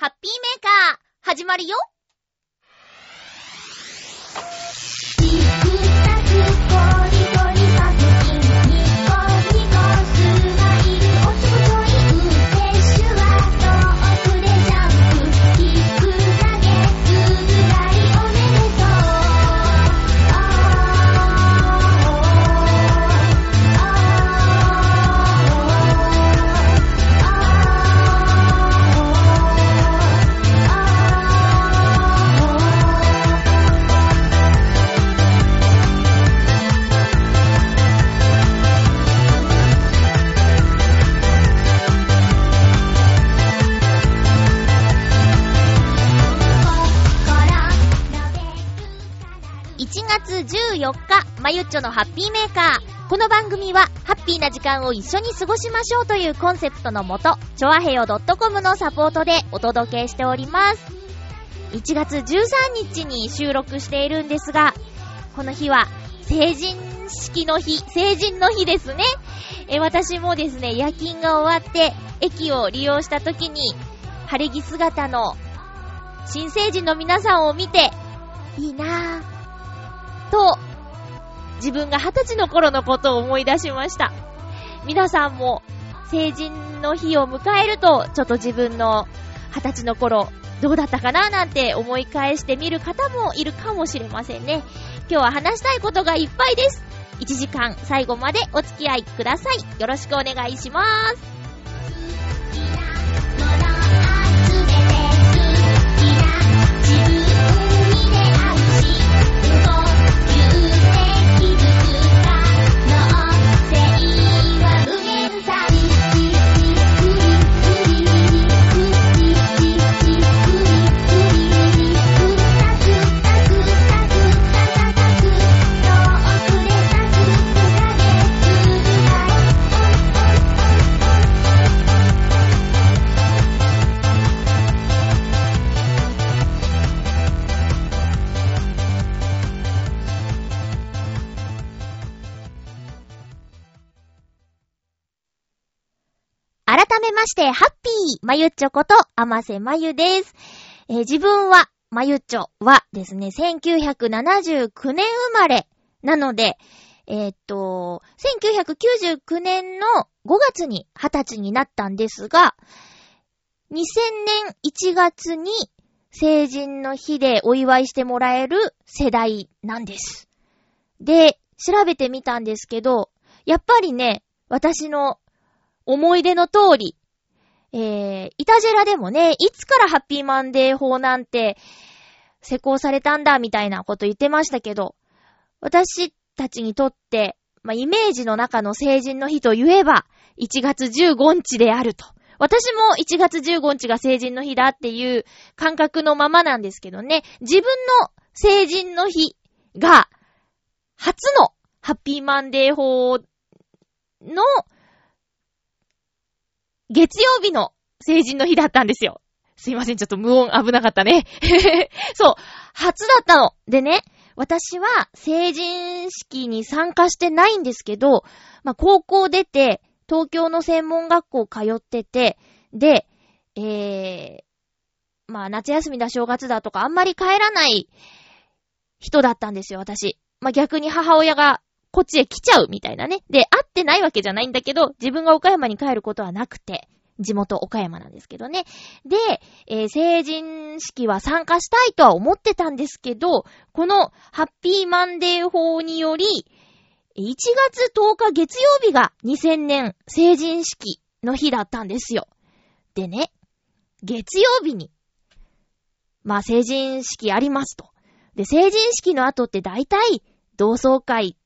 ハッピーメーカー、始まるよ。月14日、まゆっちょのハッピーメーカー。この番組は、ハッピーな時間を一緒に過ごしましょうというコンセプトのもと、ちょあへよ .com のサポートでお届けしております。1月13日に収録しているんですが、この日は、成人式の日、成人の日ですね。え、私もですね、夜勤が終わって、駅を利用した時に、晴れ着姿の新成人の皆さんを見て、いいなぁ、と、自分が二十歳の頃のことを思い出しました。皆さんも成人の日を迎えると、ちょっと自分の二十歳の頃、どうだったかななんて思い返してみる方もいるかもしれませんね。今日は話したいことがいっぱいです。1時間最後までお付き合いください。よろしくお願いします。して、ハッピーまゆっちょこと、あませまゆです。えー、自分は、まゆっちょはですね、1979年生まれなので、えー、っと、1999年の5月に20歳になったんですが、2000年1月に成人の日でお祝いしてもらえる世代なんです。で、調べてみたんですけど、やっぱりね、私の思い出の通り、えー、イタジェラでもね、いつからハッピーマンデー法なんて施行されたんだみたいなこと言ってましたけど、私たちにとって、まあ、イメージの中の成人の日と言えば、1月15日であると。私も1月15日が成人の日だっていう感覚のままなんですけどね、自分の成人の日が、初のハッピーマンデー法の月曜日の成人の日だったんですよ。すいません、ちょっと無音危なかったね。そう、初だったの。でね、私は成人式に参加してないんですけど、まあ、高校出て、東京の専門学校通ってて、で、えー、まあ、夏休みだ正月だとかあんまり帰らない人だったんですよ、私。まあ、逆に母親がこっちへ来ちゃうみたいなね。で、会ってないわけじゃないんだけど、自分が岡山に帰ることはなくて、地元岡山なんですけどね。で、えー、成人式は参加したいとは思ってたんですけど、このハッピーマンデー法により、1月10日月曜日が2000年成人式の日だったんですよ。でね、月曜日に、まあ成人式ありますと。で、成人式の後って大体同窓会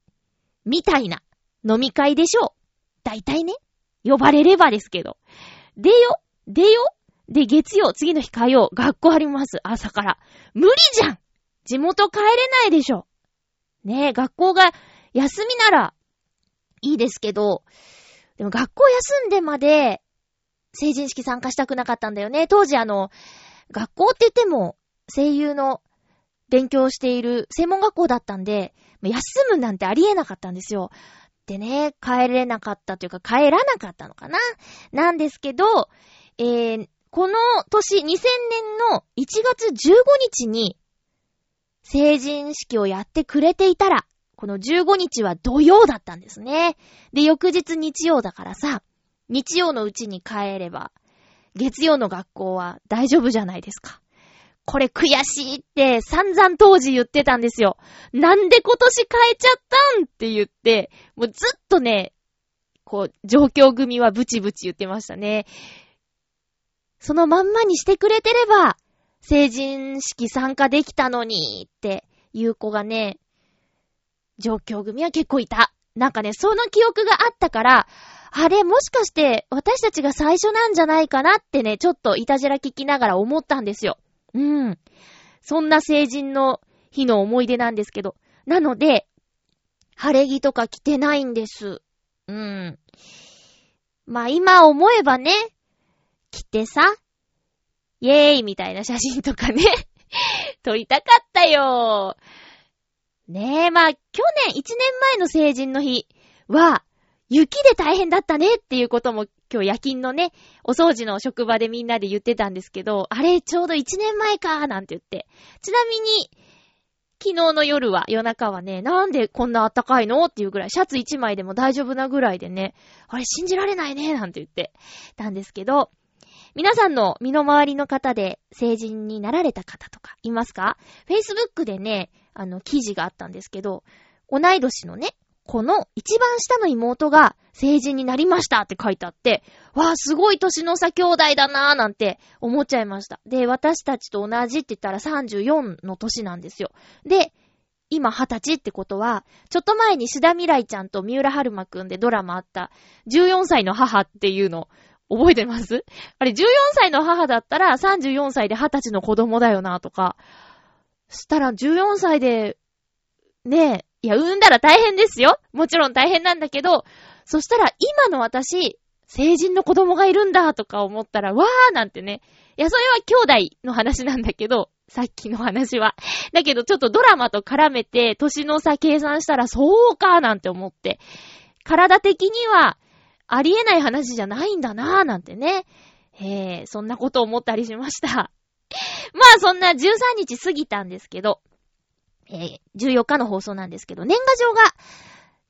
みたいな飲み会でしょう。大体ね。呼ばれればですけど。でよ、でよ、で月曜、次の日火曜、学校あります。朝から。無理じゃん地元帰れないでしょ。ねえ、学校が休みならいいですけど、でも学校休んでまで成人式参加したくなかったんだよね。当時あの、学校って言っても声優の勉強している専門学校だったんで、休むなんてありえなかったんですよ。でね、帰れなかったというか帰らなかったのかな？なんですけど、えー、この年、2000年の1月15日に、成人式をやってくれていたら、この15日は土曜だったんですね。で、翌日日曜だからさ、日曜のうちに帰れば、月曜の学校は大丈夫じゃないですか。これ悔しいって散々当時言ってたんですよ。なんで今年変えちゃったんって言って、もうずっとね、こう、状況組はブチブチ言ってましたね。そのまんまにしてくれてれば、成人式参加できたのにっていう子がね、状況組は結構いた。なんかね、その記憶があったから、あれ、もしかして私たちが最初なんじゃないかなってね、ちょっといたじら聞きながら思ったんですよ。うん。そんな成人の日の思い出なんですけど。なので、晴れ着とか着てないんです。うん。まあ今思えばね、着てさ、イェーイみたいな写真とかね 撮りたかったよ。ねえ、まあ去年、1年前の成人の日は、雪で大変だったねっていうことも今日夜勤のね、お掃除の職場でみんなで言ってたんですけど、あれちょうど1年前かなんて言って。ちなみに、昨日の夜は、夜中はね、なんでこんな暖かいのっていうぐらい、シャツ1枚でも大丈夫なぐらいでね、あれ信じられないねなんて言ってたんですけど、皆さんの身の回りの方で成人になられた方とかいますか ?Facebook でね、あの、記事があったんですけど、同い年のね、この一番下の妹が成人になりましたって書いてあって、わあ、すごい年の差兄弟だなーなんて思っちゃいました。で、私たちと同じって言ったら34の年なんですよ。で、今20歳ってことは、ちょっと前に志田未来ちゃんと三浦春馬くんでドラマあった14歳の母っていうの覚えてます？あれ14歳の母だったら34歳で20歳の子供だよなとか、したら14歳で、ねえ、いや、産んだら大変ですよ。もちろん大変なんだけど、そしたら今の私、成人の子供がいるんだとか思ったら、わーなんてね。いや、それは兄弟の話なんだけど、さっきの話は。だけどちょっとドラマと絡めて、年の差計算したら、そうかーなんて思って。体的には、ありえない話じゃないんだなーなんてね。えー、そんなこと思ったりしました。まあそんな13日過ぎたんですけど、えー、14日の放送なんですけど、年賀状が、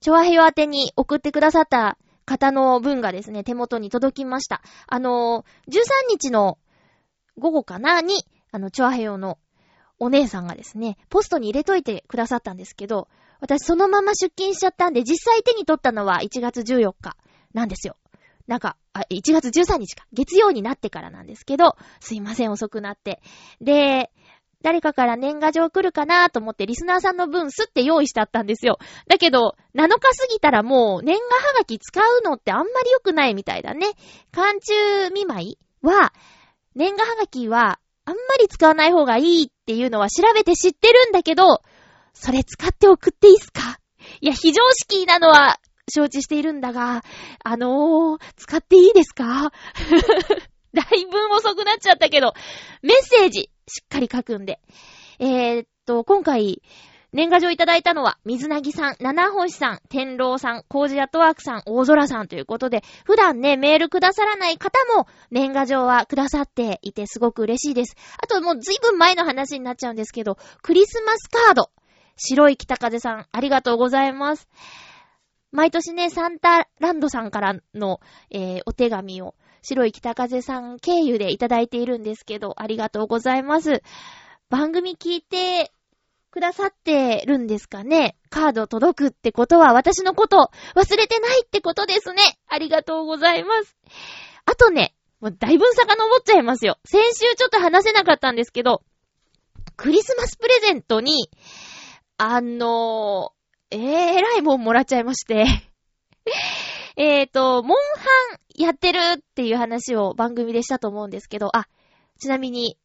チョアヘヨ宛てに送ってくださった方の分がですね、手元に届きました。あのー、13日の午後かなに、あの、チョアヘヨのお姉さんがですね、ポストに入れといてくださったんですけど、私そのまま出勤しちゃったんで、実際手に取ったのは1月14日なんですよ。なんか、あ、1月13日か。月曜になってからなんですけど、すいません、遅くなって。で、誰かから年賀状来るかなと思ってリスナーさんの分すって用意してあったんですよ。だけど、7日過ぎたらもう年賀はがき使うのってあんまり良くないみたいだね。寒中見舞いは、年賀はがきはあんまり使わない方がいいっていうのは調べて知ってるんだけど、それ使って送っていいっすか？いや、非常識なのは承知しているんだが、あのー、使っていいですか？だいぶ遅くなっちゃったけど、メッセージ、しっかり書くんで。えー、っと、今回、年賀状いただいたのは、水なぎさん、七星さん、天狼さん、コージアットワークさん、大空さんということで、普段ね、メールくださらない方も、年賀状はくださっていてすごく嬉しいです。あともうずいぶん前の話になっちゃうんですけど、クリスマスカード。白い北風さん、ありがとうございます。毎年ね、サンタランドさんからの、えー、お手紙を白い北風さん経由でいただいているんですけど、ありがとうございます。番組聞いてくださってるんですかね？カード届くってことは私のこと忘れてないってことですね。ありがとうございます。あとね、もうだいぶ遡っちゃいますよ。先週ちょっと話せなかったんですけど、クリスマスプレゼントに、あのー、えー、らいもんもらっちゃいまして えっと、モンハンやってるっていう話を番組でしたと思うんですけど、あ、ちなみに、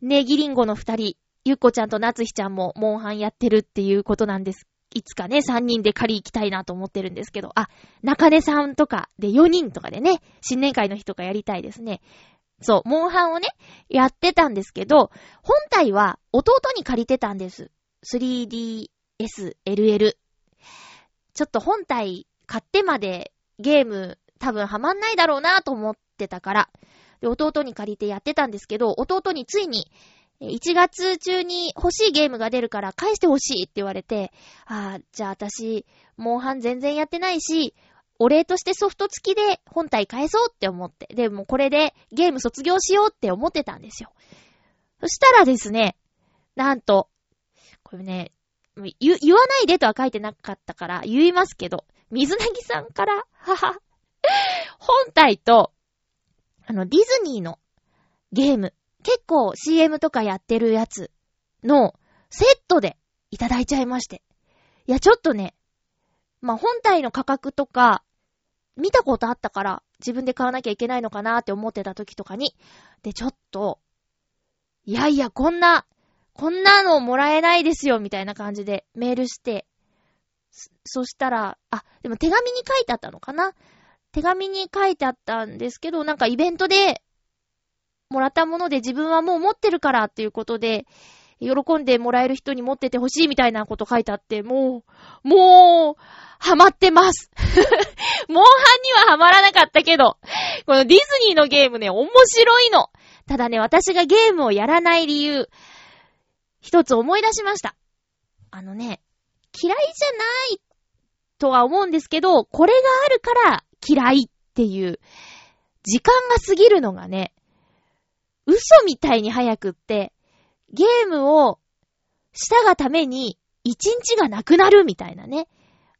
ネギリンゴの二人、ゆっこちゃんとなつひちゃんもモンハンやってるっていうことなんです。いつかね、三人で借り行きたいなと思ってるんですけど、あ、中根さんとかで四人とかでね、新年会の日とかやりたいですね。そう、モンハンをね、やってたんですけど、本体は弟に借りてたんです。3DS LL。ちょっと本体買ってまでゲーム多分ハマんないだろうなと思ってたから。で、弟に借りてやってたんですけど、弟についに、1月中に欲しいゲームが出るから返して欲しいって言われて、ああ、じゃあ私、モンハン全然やってないし、お礼としてソフト付きで本体返そうって思って。で、もこれでゲーム卒業しようって思ってたんですよ。そしたらですね、なんと、これね、言、言わないでとは書いてなかったから言いますけど、水なぎさんから、はは、本体と、あの、ディズニーのゲーム、結構 CM とかやってるやつのセットでいただいちゃいまして。いや、ちょっとね、まあ、本体の価格とか、見たことあったから、自分で買わなきゃいけないのかなって思ってた時とかに、で、ちょっと、いやいや、こんな、こんなのもらえないですよ、みたいな感じでメールして、そしたら、あ、でも手紙に書いてあったのかな？手紙に書いてあったんですけど、なんかイベントでもらったもので自分はもう持ってるからっていうことで、喜んでもらえる人に持っててほしいみたいなこと書いてあって、もう、もう、ハマってます。モンハンにはハマらなかったけど、このディズニーのゲームね、面白いの。ただね、私がゲームをやらない理由、一つ思い出しました。あのね、嫌いじゃないとは思うんですけど、これがあるから嫌いっていう、時間が過ぎるのがね、嘘みたいに早くって、ゲームをしたがために一日がなくなるみたいなね。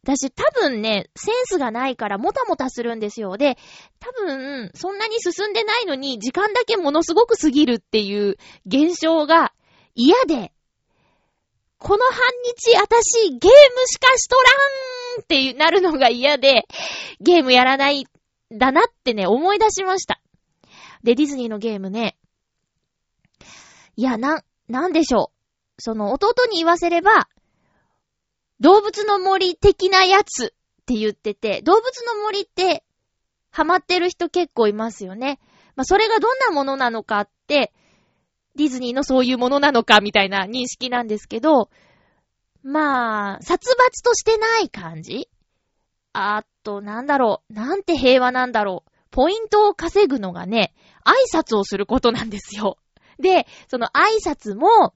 私多分ね、センスがないからもたもたするんですよ。で、多分、そんなに進んでないのに時間だけものすごく過ぎるっていう現象が嫌で、この半日私ゲームしかしとらんってなるのが嫌で、ゲームやらない、だなってね、思い出しました。で、ディズニーのゲームね、いや、な、なんでしょう。その、弟に言わせれば、動物の森的なやつって言ってて、動物の森って、ハマってる人結構いますよね。まあ、それがどんなものなのかって、ディズニーのそういうものなのかみたいな認識なんですけど、まあ、殺伐としてない感じ？あと、なんだろう。なんて平和なんだろう。ポイントを稼ぐのがね、挨拶をすることなんですよ。で、その挨拶も、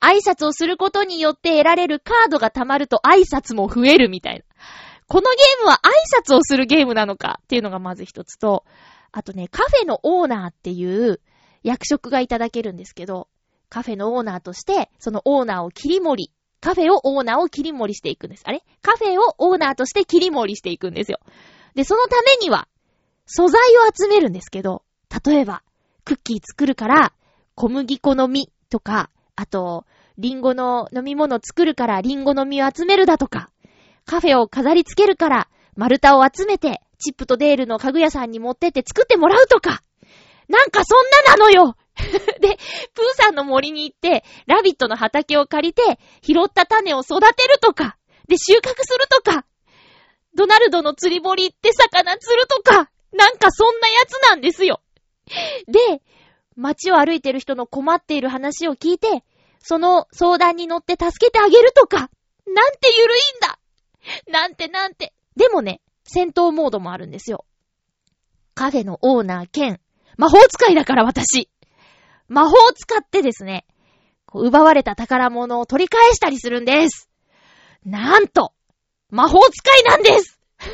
挨拶をすることによって得られるカードが溜まると挨拶も増えるみたいな。このゲームは挨拶をするゲームなのかっていうのがまず一つと、あとね、カフェのオーナーっていう役職がいただけるんですけど、カフェのオーナーとして、そのオーナーを切り盛り、カフェをオーナーを切り盛りしていくんです。あれ？カフェをオーナーとして切り盛りしていくんですよ。で、そのためには、素材を集めるんですけど、例えば、クッキー作るから、小麦粉の実とか、あと、リンゴの飲み物作るからリンゴの実を集めるだとか、カフェを飾り付けるから丸太を集めて、チップとデールの家具屋さんに持ってって作ってもらうとか、なんかそんななのよ で、プーさんの森に行って、ラビットの畑を借りて、拾った種を育てるとか、で、収穫するとか、ドナルドの釣り堀行って魚釣るとか、なんかそんなやつなんですよ。で、街を歩いてる人の困っている話を聞いて、その相談に乗って助けてあげるとか、なんてゆるいんだなんてなんて。でもね、戦闘モードもあるんですよ。カフェのオーナー兼、魔法使いだから私。魔法を使ってですね、奪われた宝物を取り返したりするんです。なんと、魔法使いなんです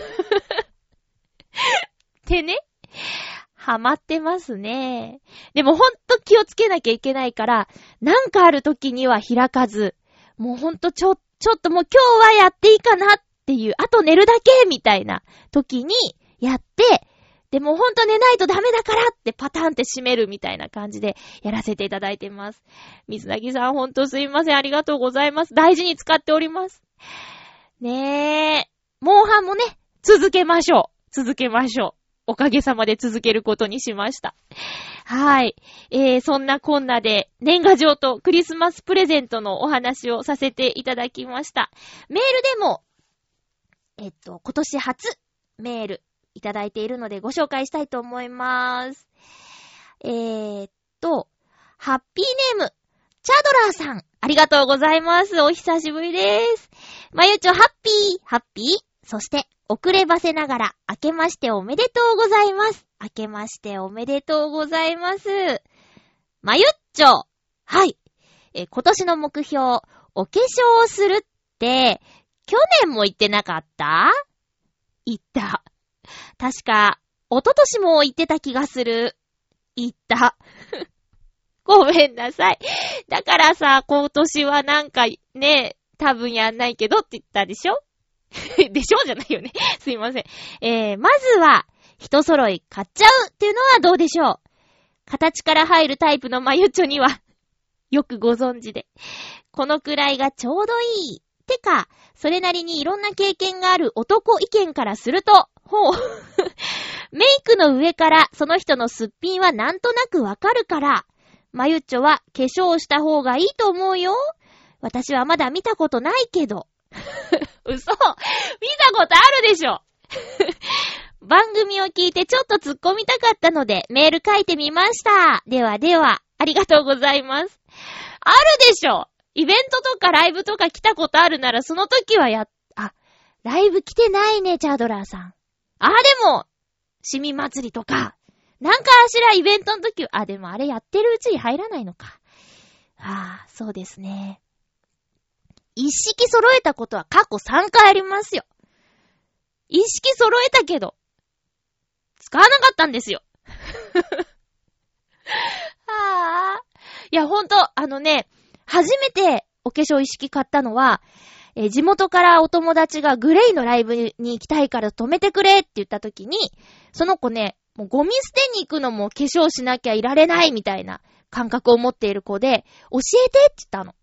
ってね。ハマってますね。でもほんと気をつけなきゃいけないから、なんかある時には開かず、もうほんとちょ、ちょっともう今日はやっていいかなっていう、あと寝るだけみたいな時にやって、でもほんと寝ないとダメだからってパターンって閉めるみたいな感じでやらせていただいてます。水なさんほんとすいません。ありがとうございます。大事に使っております。ねえ。モンハンもね、続けましょう。続けましょう。おかげさまで続けることにしました。はい。えー、そんなこんなで、年賀状とクリスマスプレゼントのお話をさせていただきました。メールでも、えっと、今年初メールいただいているのでご紹介したいと思います。えー、っと、ハッピーネーム、チャドラーさん、ありがとうございます。お久しぶりです。まゆちょ、ハッピー、ハッピー。そして、遅ればせながら、明けましておめでとうございます。明けましておめでとうございます。まゆっちょ。はい。え、今年の目標、お化粧をするって、去年も言ってなかった？言った。確か、一昨年も言ってた気がする。言った。ごめんなさい。だからさ、今年はなんかね、多分やんないけどって言ったでしょ？でしょ？じゃないよね。すいません。えー、まずは、人揃い買っちゃうっていうのはどうでしょう？形から入るタイプのマユチョには、よくご存知で。このくらいがちょうどいい。てか、それなりにいろんな経験がある男意見からすると、ほう。メイクの上からその人のすっぴんはなんとなくわかるから、マユッチョは化粧した方がいいと思うよ。私はまだ見たことないけど。嘘見たことあるでしょ 番組を聞いてちょっと突っ込みたかったのでメール書いてみました。ではでは、ありがとうございます。あるでしょイベントとかライブとか来たことあるならその時はや、あ、ライブ来てないね、チャードラーさん。ああ、でも、市民祭りとか、なんかあしらイベントの時、あ、でもあれやってるうちに入らないのか。ああ、そうですね。一式揃えたことは過去3回ありますよ。一式揃えたけど、使わなかったんですよ。は あ。いや、ほんと、あのね、初めてお化粧一式買ったのは、えー、地元からお友達がグレイのライブに行きたいから止めてくれって言った時に、その子ね、もうゴミ捨てに行くのも化粧しなきゃいられないみたいな感覚を持っている子で、教えてって言ったの。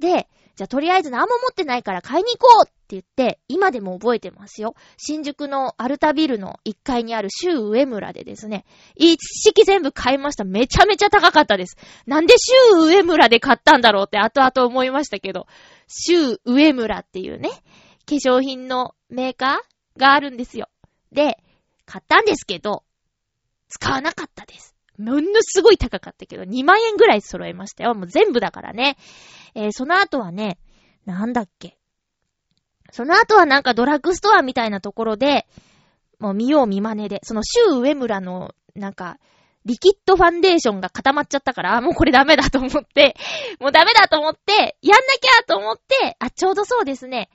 で、じゃあとりあえず何も持ってないから買いに行こうって言って、今でも覚えてますよ。新宿のアルタビルの1階にあるシュー上村でですね、一式全部買いました。めちゃめちゃ高かったです。なんでシュー上村で買ったんだろうって後々思いましたけど、シュー上村っていうね、化粧品のメーカーがあるんですよ。で、買ったんですけど、使わなかったです。ものすごい高かったけど、2万円ぐらい揃えましたよ。もう全部だからね。えー、その後はね、なんだっけ。その後はなんかドラッグストアみたいなところで、もう見よう見真似で、そのシュー上村の、なんか、リキッドファンデーションが固まっちゃったから、あ、もうこれダメだと思って、もうダメだと思って、やんなきゃと思って、あ、ちょうどそうですね。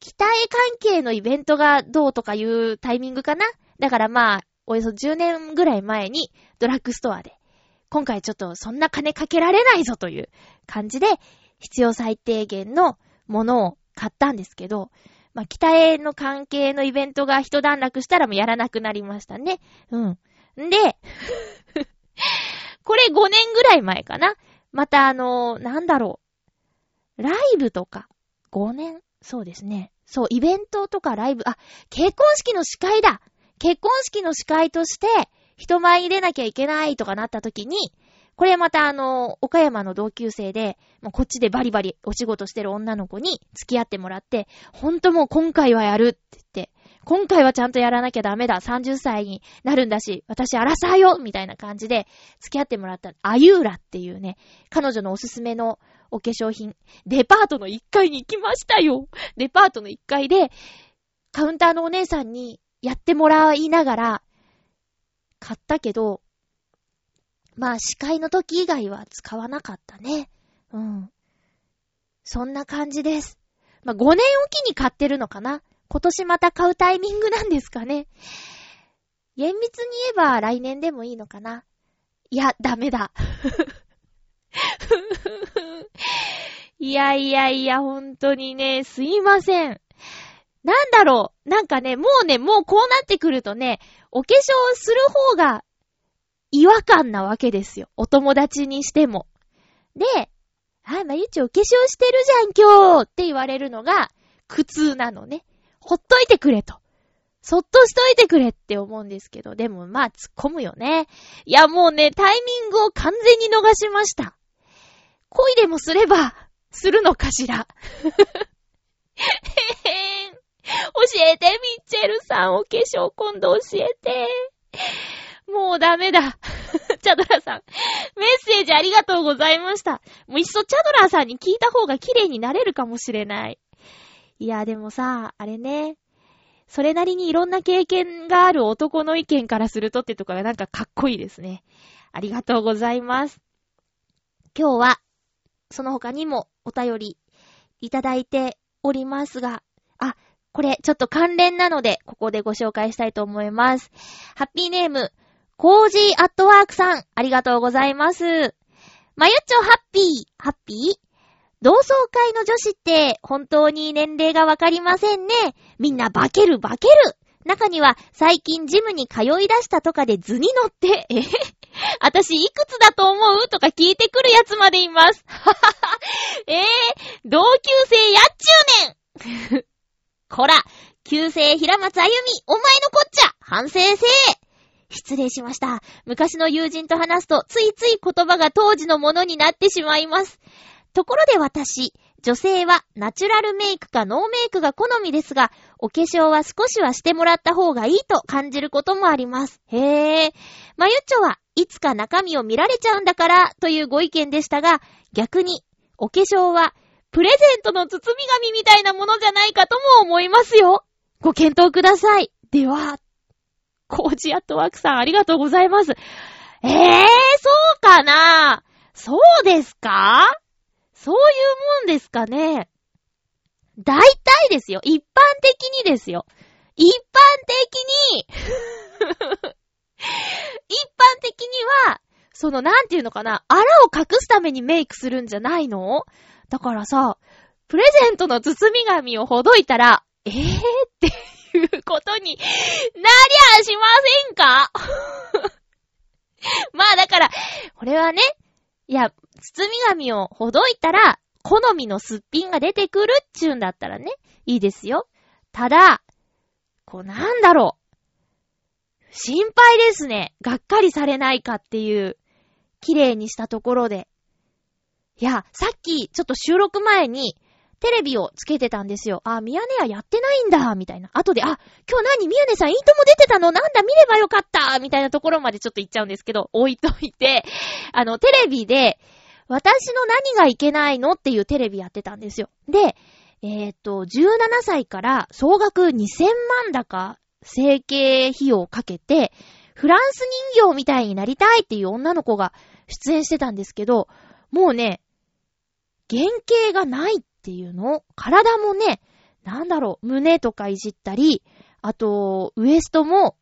期待関係のイベントがどうとかいうタイミングかなだからまあ、およそ10年ぐらい前にドラッグストアで、今回ちょっとそんな金かけられないぞという感じで、必要最低限のものを買ったんですけど、まあ、北への関係のイベントが一段落したらもうやらなくなりましたね。うん。んで、これ5年ぐらい前かな。またあのー、なんだろう。ライブとか、5年？そうですね。そう、イベントとかライブ、あ、結婚式の司会だ結婚式の司会として、人前に出なきゃいけないとかなった時に、これまたあの、岡山の同級生で、もうこっちでバリバリお仕事してる女の子に付き合ってもらって、ほんともう今回はやるって言って、今回はちゃんとやらなきゃダメだ。30歳になるんだし、私アラサーよみたいな感じで付き合ってもらったあゆーらっていうね、彼女のおすすめのお化粧品、デパートの1階に行きましたよ。デパートの1階で、カウンターのお姉さんにやってもらいながら、買ったけど、まあ、司会の時以外は使わなかったね。うん。そんな感じです。まあ、5年おきに買ってるのかな今年また買うタイミングなんですかね。厳密に言えば来年でもいいのかないや、ダメだ。いやいやいや、ほんとにね、すいません。なんだろう。なんかね、もうね、もうこうなってくるとね、お化粧する方が違和感なわけですよ。お友達にしても。で、はい、まゆちお化粧してるじゃん、今日って言われるのが苦痛なのね。ほっといてくれと。そっとしといてくれって思うんですけど、でもまあ突っ込むよね。いやもうね、タイミングを完全に逃しました。恋でもすれば、するのかしら。へへん。教えて、ミッチェルさん。お化粧今度教えて。もうダメだ。チャドラさん。メッセージありがとうございました。もういっそチャドラさんに聞いた方が綺麗になれるかもしれない。いや、でもさ、あれね。それなりにいろんな経験がある男の意見からするとってとかがなんかかっこいいですね。ありがとうございます。今日は、その他にもお便りいただいておりますが、あ、これちょっと関連なので、ここでご紹介したいと思います。ハッピーネーム、コージーアットワークさん、ありがとうございます。まゆっちょハッピー、ハッピー？同窓会の女子って本当に年齢がわかりませんね。みんな化ける化ける。中には最近ジムに通い出したとかで図に乗って、え私いくつだと思う？とか聞いてくるやつまでいます。はははえー、同級生やっちゅうねん こら、旧姓平松あゆみ、お前のこっちゃ反省せえ失礼しました。昔の友人と話すと、ついつい言葉が当時のものになってしまいます。ところで私、女性はナチュラルメイクかノーメイクが好みですが、お化粧は少しはしてもらった方がいいと感じることもあります。へぇー。まゆっちょはいつか中身を見られちゃうんだからというご意見でしたが、逆に、お化粧はプレゼントの包み紙みたいなものじゃないかとも思いますよ。ご検討ください。では、コージアットワークさんありがとうございます。えぇ、ー、そうかな？そうですか？そういうもんですかね？大体ですよ。一般的にですよ。一般的に 一般的には、その、なんていうのかな、あらを隠すためにメイクするんじゃないの？だからさ、プレゼントの包み紙をほどいたら、えぇ、ー、っていうことになりゃしませんか？まあだから、これはね、いや、包み紙をほどいたら、好みのすっぴんが出てくるっちゅうんだったらね、いいですよ。ただ、こうなんだろう。心配ですね。がっかりされないかっていう、綺麗にしたところで。いや、さっき、ちょっと収録前に、テレビをつけてたんですよ。あ、ミヤネ屋やってないんだ、みたいな。後で、あ、今日何ミヤネさんいいとも出てたの？なんだ見ればよかったみたいなところまでちょっと行っちゃうんですけど、置いといて、あの、テレビで、私の何がいけないのっていうテレビやってたんですよ。で、えっ、ー、と、17歳から総額2000万だか、整形費用をかけて、フランス人形みたいになりたいっていう女の子が出演してたんですけど、もうね、原型がないっていうの体もね、なんだろう、胸とかいじったり、あと、ウエストも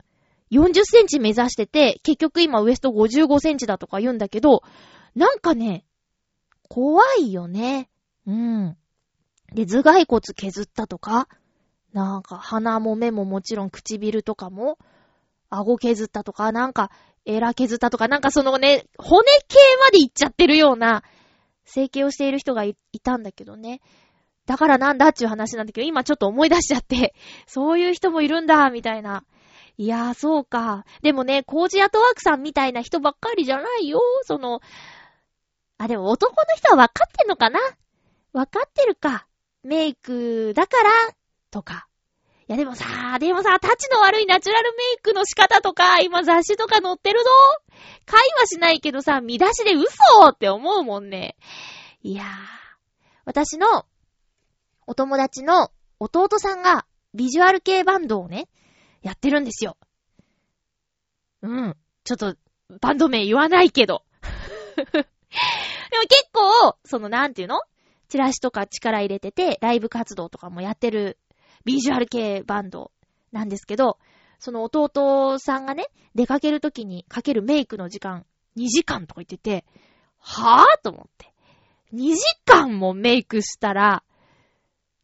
40センチ目指してて、結局今ウエスト55センチだとか言うんだけど、なんかね、怖いよね。うん。で、頭蓋骨削ったとか、なんか鼻も目ももちろん唇とかも、顎削ったとか、なんか、エラ削ったとか、なんかそのね、骨系までいっちゃってるような、整形をしている人がいたんだけどね。だからなんだっていう話なんだけど、今ちょっと思い出しちゃって、そういう人もいるんだ、みたいな。いやー、そうか。でもね、コージアトワークさんみたいな人ばっかりじゃないよ。その、あ、でも男の人は分かってんのかな？分かってるか。メイクだから、とか。いやでもさ、でもさ、タチの悪いナチュラルメイクの仕方とか、今雑誌とか載ってるぞ。会話しないけどさ、見出しで嘘って思うもんね。いやー。私のお友達の弟さんがビジュアル系バンドをね、やってるんですよ。うん。ちょっと、バンド名言わないけど。でも結構、そのなんていうの？チラシとか力入れてて、ライブ活動とかもやってるビジュアル系バンドなんですけど、その弟さんがね、出かけるときにかけるメイクの時間、2時間とか言ってて、はぁと思って。2時間もメイクしたら、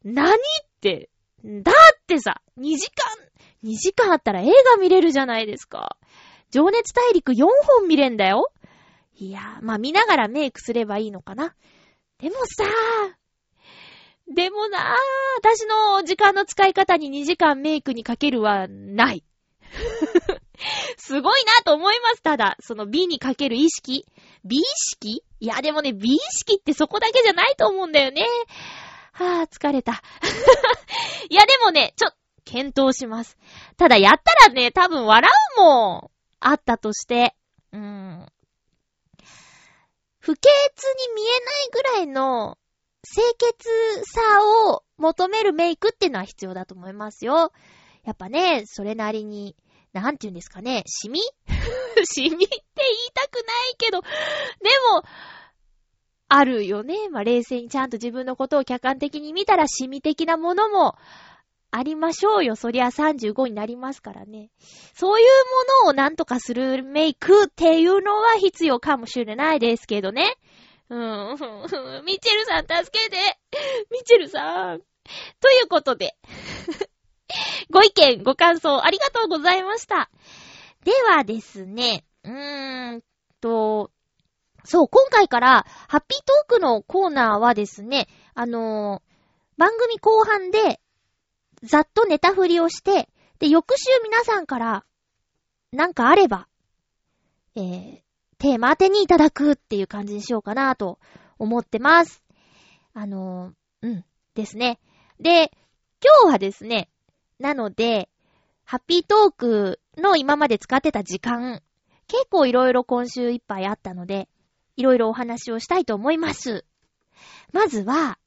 何って、だってさ、2時間、2時間あったら映画見れるじゃないですか。情熱大陸4本見れんだよ。いやー、まあ見ながらメイクすればいいのかな。でもさー、でもなー、私の時間の使い方に2時間メイクにかけるはない。すごいなと思います。ただ、その美にかける意識。美意識？いや、でもね、美意識ってそこだけじゃないと思うんだよね。はぁ、疲れた。いや、でもね、ちょ、検討します。ただ、やったらね、多分笑うもん。あったとして。うーん。不潔に見えないぐらいの清潔さを求めるメイクっていうのは必要だと思いますよ。やっぱね、それなりに、なんて言うんですかね、シミ？シミって言いたくないけど、でも、あるよね。まあ、冷静にちゃんと自分のことを客観的に見たら、シミ的なものもありましょうよ。そりゃ35になりますからね。そういうものをなんとかするメイクっていうのは必要かもしれないですけどね。うん。ミチェルさん助けて。ミチェルさん。ということで。ご意見、ご感想ありがとうございました。ではですね、うーんと、そう、今回から、ハッピートークのコーナーはですね、あのー、番組後半で、ざっとネタ振りをして、で、翌週皆さんから、なんかあれば、えー、テーマ当てにいただくっていう感じにしようかなと思ってます。あのー、うん、ですね。で、今日はですね、なので、ハッピートークの今まで使ってた時間、結構いろいろ今週いっぱいあったので、いろいろお話をしたいと思います。まずは、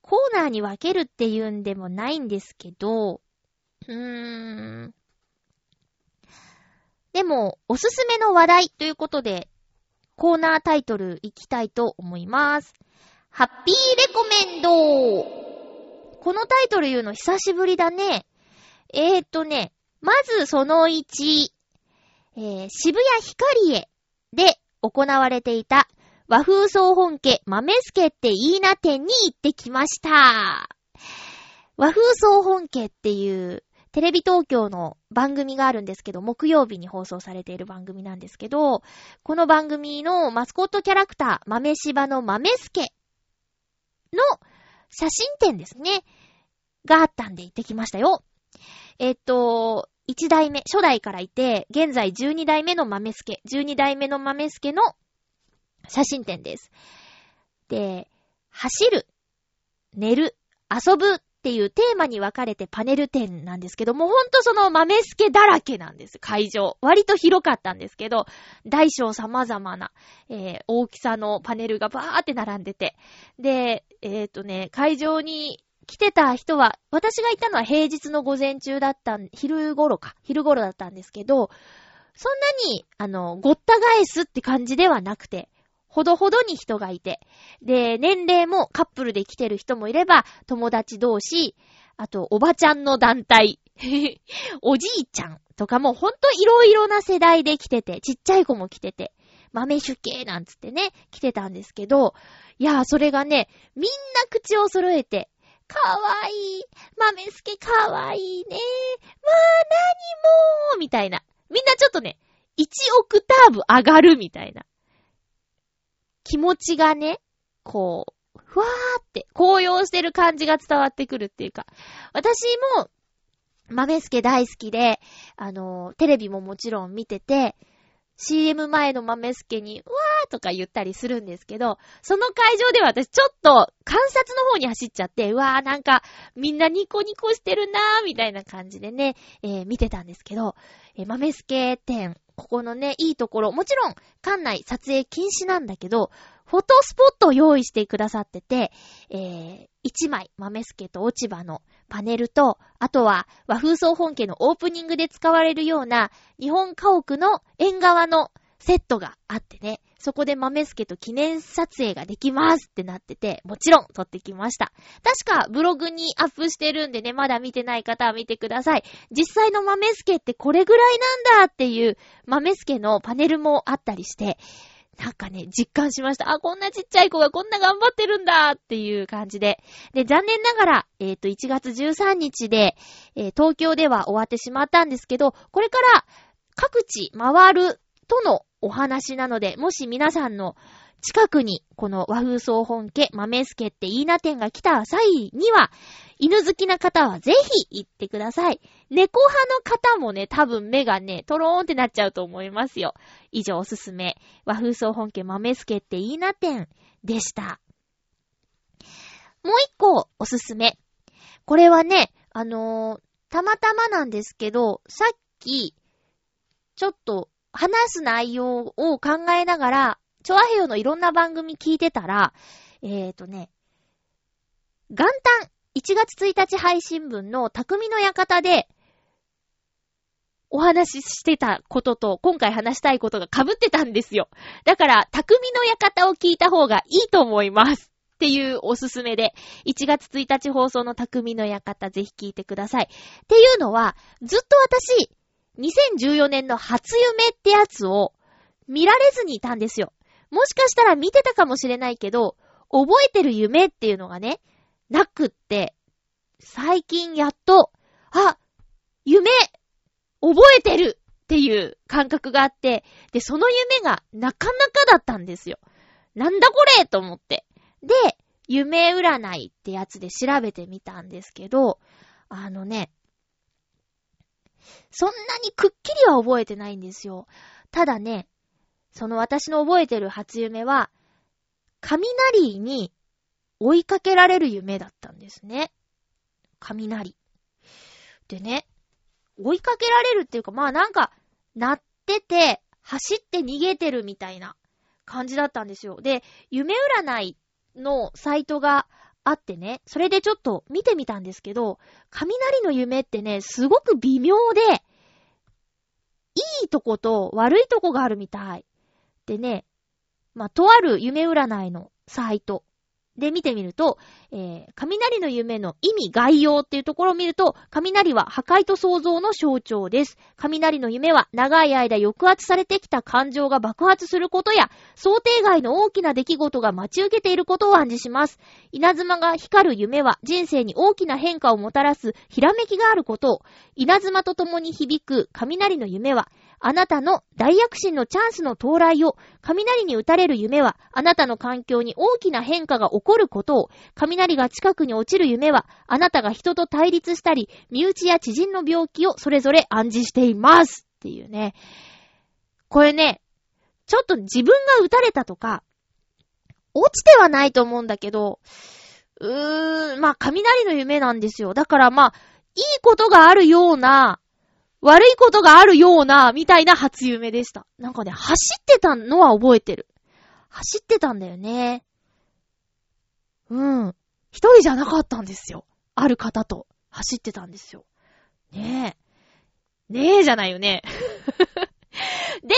コーナーに分けるっていうんでもないんですけど、うーん。でも、おすすめの話題ということで、コーナータイトルいきたいと思います。ハッピーレコメンドこのタイトル言うの久しぶりだね。えーとね、まずその1、えー、渋谷ヒカリエで行われていた和風総本家豆助っていいな店に行ってきました。和風総本家っていうテレビ東京の番組があるんですけど、木曜日に放送されている番組なんですけど、この番組のマスコットキャラクター、豆柴の豆助の写真展ですね、があったんで行ってきましたよ。えっと、1代目、初代からいて、現在12代目の豆助、12代目の豆助の写真展です。で、走る、寝る、遊ぶっていうテーマに分かれてパネル展なんですけども、ほんとその豆助だらけなんです、会場。割と広かったんですけど、大小様々な、えー、大きさのパネルがバーって並んでて。で、えっ、ー、とね、会場に来てた人は、私が行ったのは平日の午前中だったん、昼頃か、昼頃だったんですけど、そんなに、あの、ごった返すって感じではなくて、ほどほどに人がいて、で、年齢もカップルで来てる人もいれば、友達同士、あと、おばちゃんの団体、おじいちゃんとかもほんといろいろな世代で来てて、ちっちゃい子も来てて、豆酒系なんつってね、来てたんですけど、いやー、それがね、みんな口を揃えて、かわいい。豆助かわいいね。まあ、何もみたいな。みんなちょっとね、1オクターブ上がるみたいな。気持ちがね、こう、ふわーって高揚してる感じが伝わってくるっていうか。私も、豆助大好きで、あの、テレビももちろん見てて、CM 前の豆助に、うわーとか言ったりするんですけど、その会場では私ちょっと観察の方に走っちゃって、うわーなんかみんなニコニコしてるなーみたいな感じでね、えー、見てたんですけど、えー、豆助店、ここのね、いいところ、もちろん館内撮影禁止なんだけど、フォトスポットを用意してくださってて、えー、1枚、豆助と落ち葉のパネルと、あとは和風総本家のオープニングで使われるような日本家屋の縁側のセットがあってね、そこで豆助と記念撮影ができますってなってて、もちろん撮ってきました。確かブログにアップしてるんでね、まだ見てない方は見てください。実際の豆助ってこれぐらいなんだっていう豆助のパネルもあったりして、なんかね、実感しました。あ、こんなちっちゃい子がこんな頑張ってるんだっていう感じで。で、残念ながら、えっ、ー、と、1月13日で、えー、東京では終わってしまったんですけど、これから各地回るとのお話なので、もし皆さんの近くに、この和風総本家、豆助っていいな店が来た際には、犬好きな方はぜひ行ってください。猫派の方もね、多分目がね、トローンってなっちゃうと思いますよ。以上おすすめ。和風総本家豆助っていいな店でした。もう一個おすすめ。これはね、あのー、たまたまなんですけど、さっき、ちょっと話す内容を考えながら、チョアヘヨのいろんな番組聞いてたら、えーとね、元旦1月1日配信分の匠の館でお話ししてたことと今回話したいことが被ってたんですよ。だから、匠の館を聞いた方がいいと思います。っていうおすすめで、1月1日放送の匠の館ぜひ聞いてください。っていうのは、ずっと私、2014年の初夢ってやつを見られずにいたんですよ。もしかしたら見てたかもしれないけど、覚えてる夢っていうのがね、なくって、最近やっと、あ、夢、覚えてるっていう感覚があって、で、その夢がなかなかだったんですよ。なんだこれと思って。で、夢占いってやつで調べてみたんですけど、あのね、そんなにくっきりは覚えてないんですよ。ただね、その私の覚えてる初夢は、雷に追いかけられる夢だったんですね。雷。でね、追いかけられるっていうか、まあなんか、鳴ってて、走って逃げてるみたいな感じだったんですよ。で、夢占いのサイトがあってね、それでちょっと見てみたんですけど、雷の夢ってね、すごく微妙で、いいとこと悪いとこがあるみたい。でね、まあ、とある夢占いのサイトで見てみると、えー、雷の夢の意味概要っていうところを見ると、雷は破壊と創造の象徴です。雷の夢は長い間抑圧されてきた感情が爆発することや、想定外の大きな出来事が待ち受けていることを暗示します。稲妻が光る夢は人生に大きな変化をもたらすひらめきがあることを、稲妻と共に響く雷の夢は、あなたの大躍進のチャンスの到来を、雷に打たれる夢は、あなたの環境に大きな変化が起こることを、雷が近くに落ちる夢は、あなたが人と対立したり、身内や知人の病気をそれぞれ暗示しています。っていうね。これね、ちょっと自分が打たれたとか、落ちてはないと思うんだけど、うーん、まあ、雷の夢なんですよ。だからまあ、いいことがあるような、悪いことがあるような、みたいな初夢でした。なんかね、走ってたのは覚えてる。走ってたんだよね。うん。一人じゃなかったんですよ。ある方と走ってたんですよ。ねえ。ねえじゃないよね。で、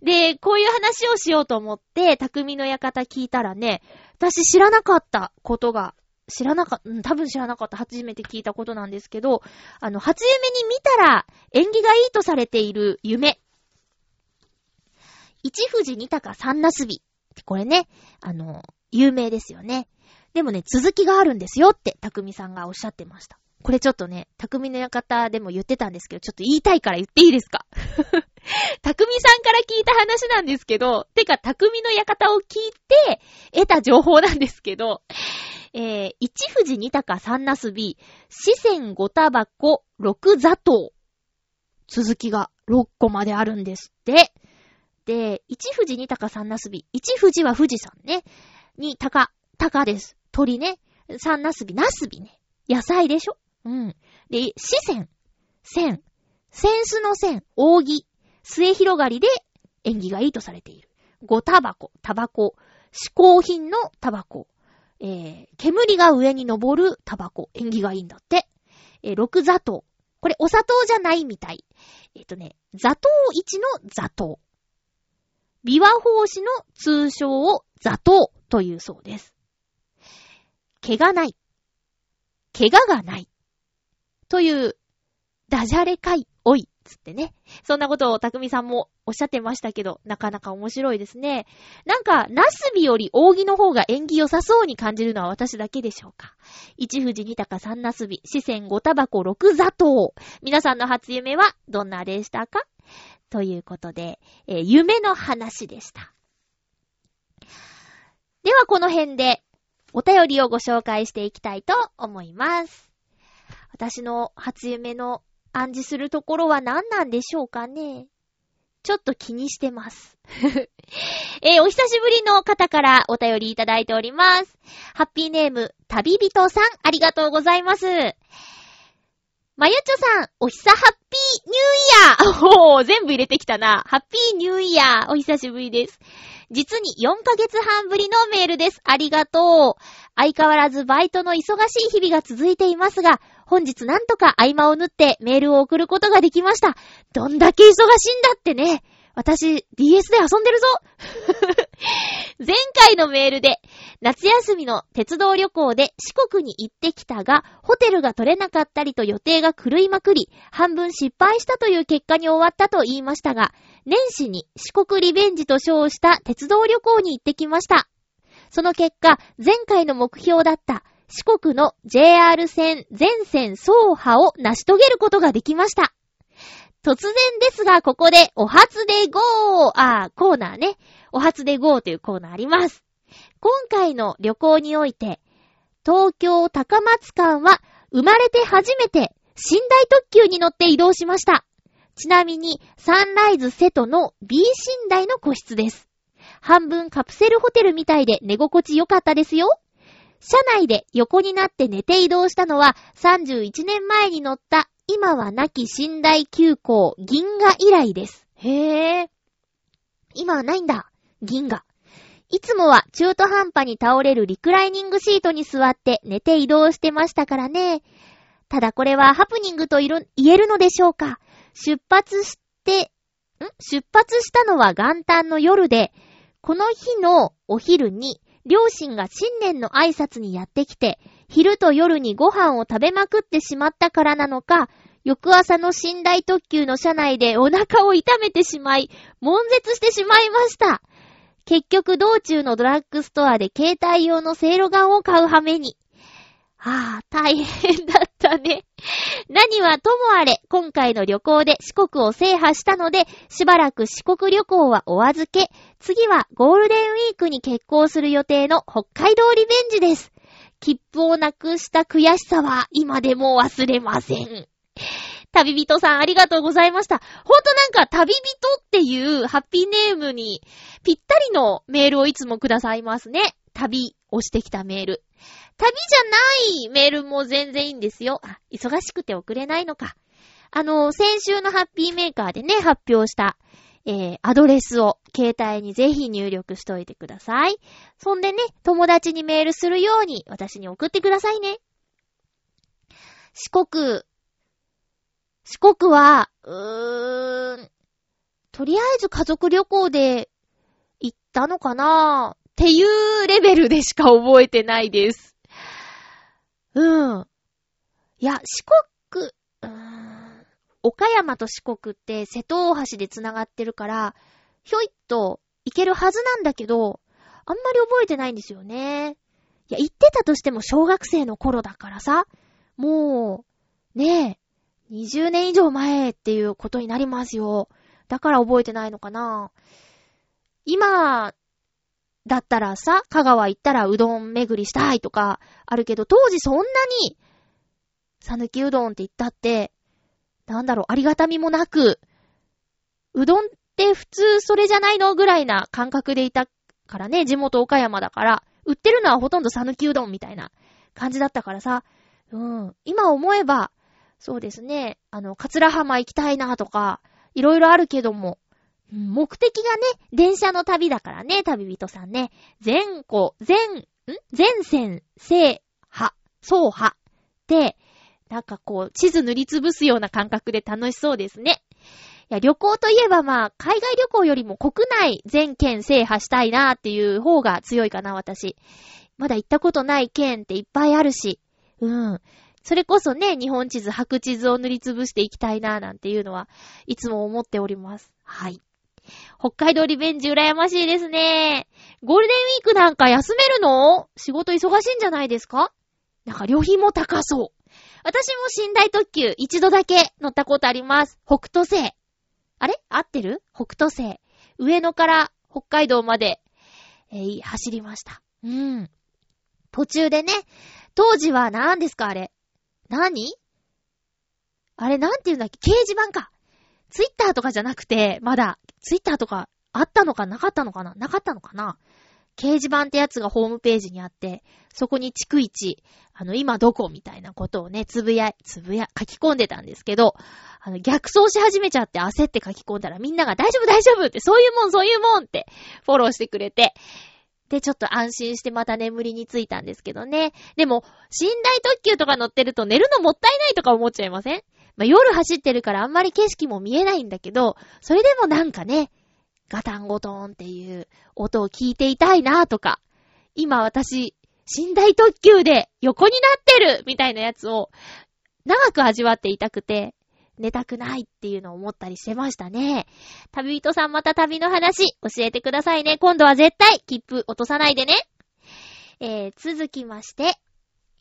で、で、こういう話をしようと思って、匠の館聞いたらね、私知らなかったことが知らなかった、うん、多分知らなかった。初めて聞いたことなんですけど、あの、初夢に見たら縁起がいいとされている夢。一富士二鷹三なすび。これね、あの、有名ですよね。でもね、続きがあるんですよって、匠さんがおっしゃってました。これちょっとね、匠の館でも言ってたんですけど、ちょっと言いたいから言っていいですか？匠さんから聞いた話なんですけど、てか、匠の館を聞いて、得た情報なんですけど、えー、一富士二鷹三なすび、四川五タバコ六座頭。続きが六個まであるんですって。で、一富士二鷹三なすび。一富士は富士山ね。二鷹、鷹です。鳥ね。三なすび、なすびね。野菜でしょ？うん。で、四川、線、センスの線、扇、末広がりで縁起がいいとされている。五タバコ、タバコ、嗜好品のタバコ、えー、煙が上に登るタバコ。縁起がいいんだって。えー、六砂糖。これお砂糖じゃないみたい。えっ、ー、とね、砂糖一の砂糖。琵琶法師の通称を砂糖というそうです。毛がない。怪我がない。という、ダジャレかい、おい。つってね。そんなことを匠さんもおっしゃってましたけど、なかなか面白いですね。なんか、ナスビより扇の方が縁起良さそうに感じるのは私だけでしょうか。一富士二鷹三ナスビ、四川五タバコ六砂糖。皆さんの初夢はどんなでしたか？ということで、えー、夢の話でした。ではこの辺で、お便りをご紹介していきたいと思います。私の初夢の暗示するところは何なんでしょうかねちょっと気にしてます。えー、お久しぶりの方からお便りいただいております。ハッピーネーム、旅人さん、ありがとうございます。まゆちょさん、おひさハッピーニューイヤー おー、全部入れてきたな。ハッピーニューイヤー。お久しぶりです。実に4ヶ月半ぶりのメールです。ありがとう。相変わらずバイトの忙しい日々が続いていますが、本日なんとか合間を縫ってメールを送ることができました。どんだけ忙しいんだってね。私、DS で遊んでるぞ 前回のメールで、夏休みの鉄道旅行で四国に行ってきたが、ホテルが取れなかったりと予定が狂いまくり、半分失敗したという結果に終わったと言いましたが、年始に四国リベンジと称した鉄道旅行に行ってきました。その結果、前回の目標だった四国の JR 線全線走破を成し遂げることができました。突然ですが、ここで、お初で GO! あー、コーナーね。お初で GO というコーナーあります。今回の旅行において、東京高松間は生まれて初めて寝台特急に乗って移動しました。ちなみに、サンライズ瀬戸の B 寝台の個室です。半分カプセルホテルみたいで寝心地良かったですよ。車内で横になって寝て移動したのは31年前に乗った今は亡き寝台急行銀河以来です。へぇー。今はないんだ。銀河。いつもは中途半端に倒れるリクライニングシートに座って寝て移動してましたからね。ただこれはハプニングと言えるのでしょうか出発して、ん？出発したのは元旦の夜で、この日のお昼に両親が新年の挨拶にやってきて、昼と夜にご飯を食べまくってしまったからなのか、翌朝の寝台特急の車内でお腹を痛めてしまい、悶絶してしまいました。結局道中のドラッグストアで携帯用のセイロガンを買う羽目に。ああ、大変だたね。何はともあれ、今回の旅行で四国を制覇したので、しばらく四国旅行はお預け。次はゴールデンウィークに結婚する予定の北海道リベンジです。切符をなくした悔しさは今でも忘れません。旅人さんありがとうございました。ほんとなんか旅人っていうハッピーネームにぴったりのメールをいつもくださいますね。旅をしてきたメール。旅じゃないメールも全然いいんですよ。あ、忙しくて送れないのか。あの、先週のハッピーメーカーでね、発表したえー、アドレスを携帯にぜひ入力しといてください。そんでね、友達にメールするように私に送ってくださいね。四国。四国は、うーん、とりあえず家族旅行で行ったのかなぁっていうレベルでしか覚えてないです。うん。いや、四国、うーん岡山と四国って瀬戸大橋で繋がってるから、ひょいっと行けるはずなんだけど、あんまり覚えてないんですよね。いや、行ってたとしても小学生の頃だからさ、もう、ねえ、20年以上前っていうことになりますよ。だから覚えてないのかな。今、だったらさ、香川行ったらうどん巡りしたいとかあるけど、当時そんなに、さぬきうどんって言ったって、なんだろう、ありがたみもなく、うどんって普通それじゃないのぐらいな感覚でいたからね、地元岡山だから、売ってるのはほとんど讃岐うどんみたいな感じだったからさ、うん、今思えば、そうですね、あの、桂浜行きたいなとか、いろいろあるけども、目的がね、電車の旅だからね、旅人さんね。全個、全、ん？全線、制覇、走破。で、なんかこう、地図塗りつぶすような感覚で楽しそうですね。いや、旅行といえばまあ、海外旅行よりも国内全県制覇したいなーっていう方が強いかな、私。まだ行ったことない県っていっぱいあるし。うん。それこそね、日本地図、白地図を塗りつぶしていきたいなー、なんていうのは、いつも思っております。はい。北海道リベンジ羨ましいですね。ゴールデンウィークなんか休めるの？仕事忙しいんじゃないですか？なんか旅費も高そう。私も寝台特急一度だけ乗ったことあります。北斗星。あれ？合ってる？北斗星。上野から北海道まで、えー、走りました。うん。途中でね、当時は何ですかあれ？何？あれなんて言うんだっけ？掲示板か。ツイッターとかじゃなくて、まだ、ツイッターとかあったのかな？かったのかな？なかったのかな？掲示板ってやつがホームページにあって、そこに逐一、あの、今どこみたいなことをね、つぶや、つぶや、書き込んでたんですけど、あの、逆走し始めちゃって焦って書き込んだらみんなが大丈夫大丈夫って、そういうもんそういうもんってフォローしてくれて、で、ちょっと安心してまた眠りについたんですけどね。でも、寝台特急とか乗ってると寝るのもったいないとか思っちゃいません？まあ、夜走ってるからあんまり景色も見えないんだけど、それでもなんかね、ガタンゴトーンっていう音を聞いていたいなとか、今私、寝台特急で横になってるみたいなやつを長く味わっていたくて、寝たくないっていうのを思ったりしてましたね。旅人さんまた旅の話教えてくださいね。今度は絶対切符落とさないでね。えー、続きまして。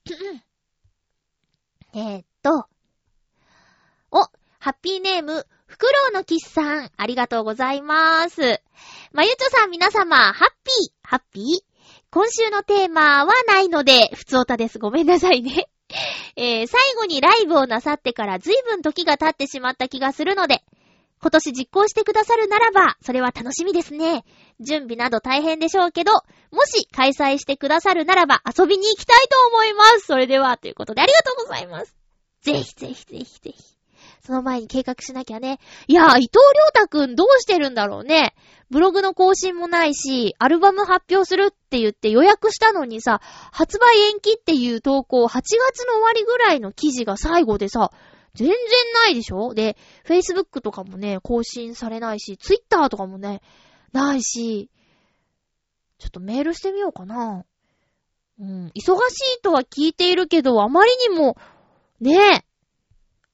えっと。ハッピーネーム、フクロウのキスさん、ありがとうございます。まゆちょさん皆様、ハッピー、ハッピー今週のテーマはないので、ふつおたです。ごめんなさいね。えー、最後にライブをなさってから随分時が経ってしまった気がするので、今年実行してくださるならば、それは楽しみですね。準備など大変でしょうけど、もし開催してくださるならば遊びに行きたいと思います。それでは、ということでありがとうございます。ぜひぜひぜひぜひ。その前に計画しなきゃね。いやー、伊藤良太くんどうしてるんだろうね。ブログの更新もないし、アルバム発表するって言って予約したのにさ、発売延期っていう投稿、8月の終わりぐらいの記事が最後でさ、全然ないでしょ？で、Facebook とかもね、更新されないし、Twitter とかもね、ないし、ちょっとメールしてみようかな。うん、忙しいとは聞いているけど、あまりにも、ねえ、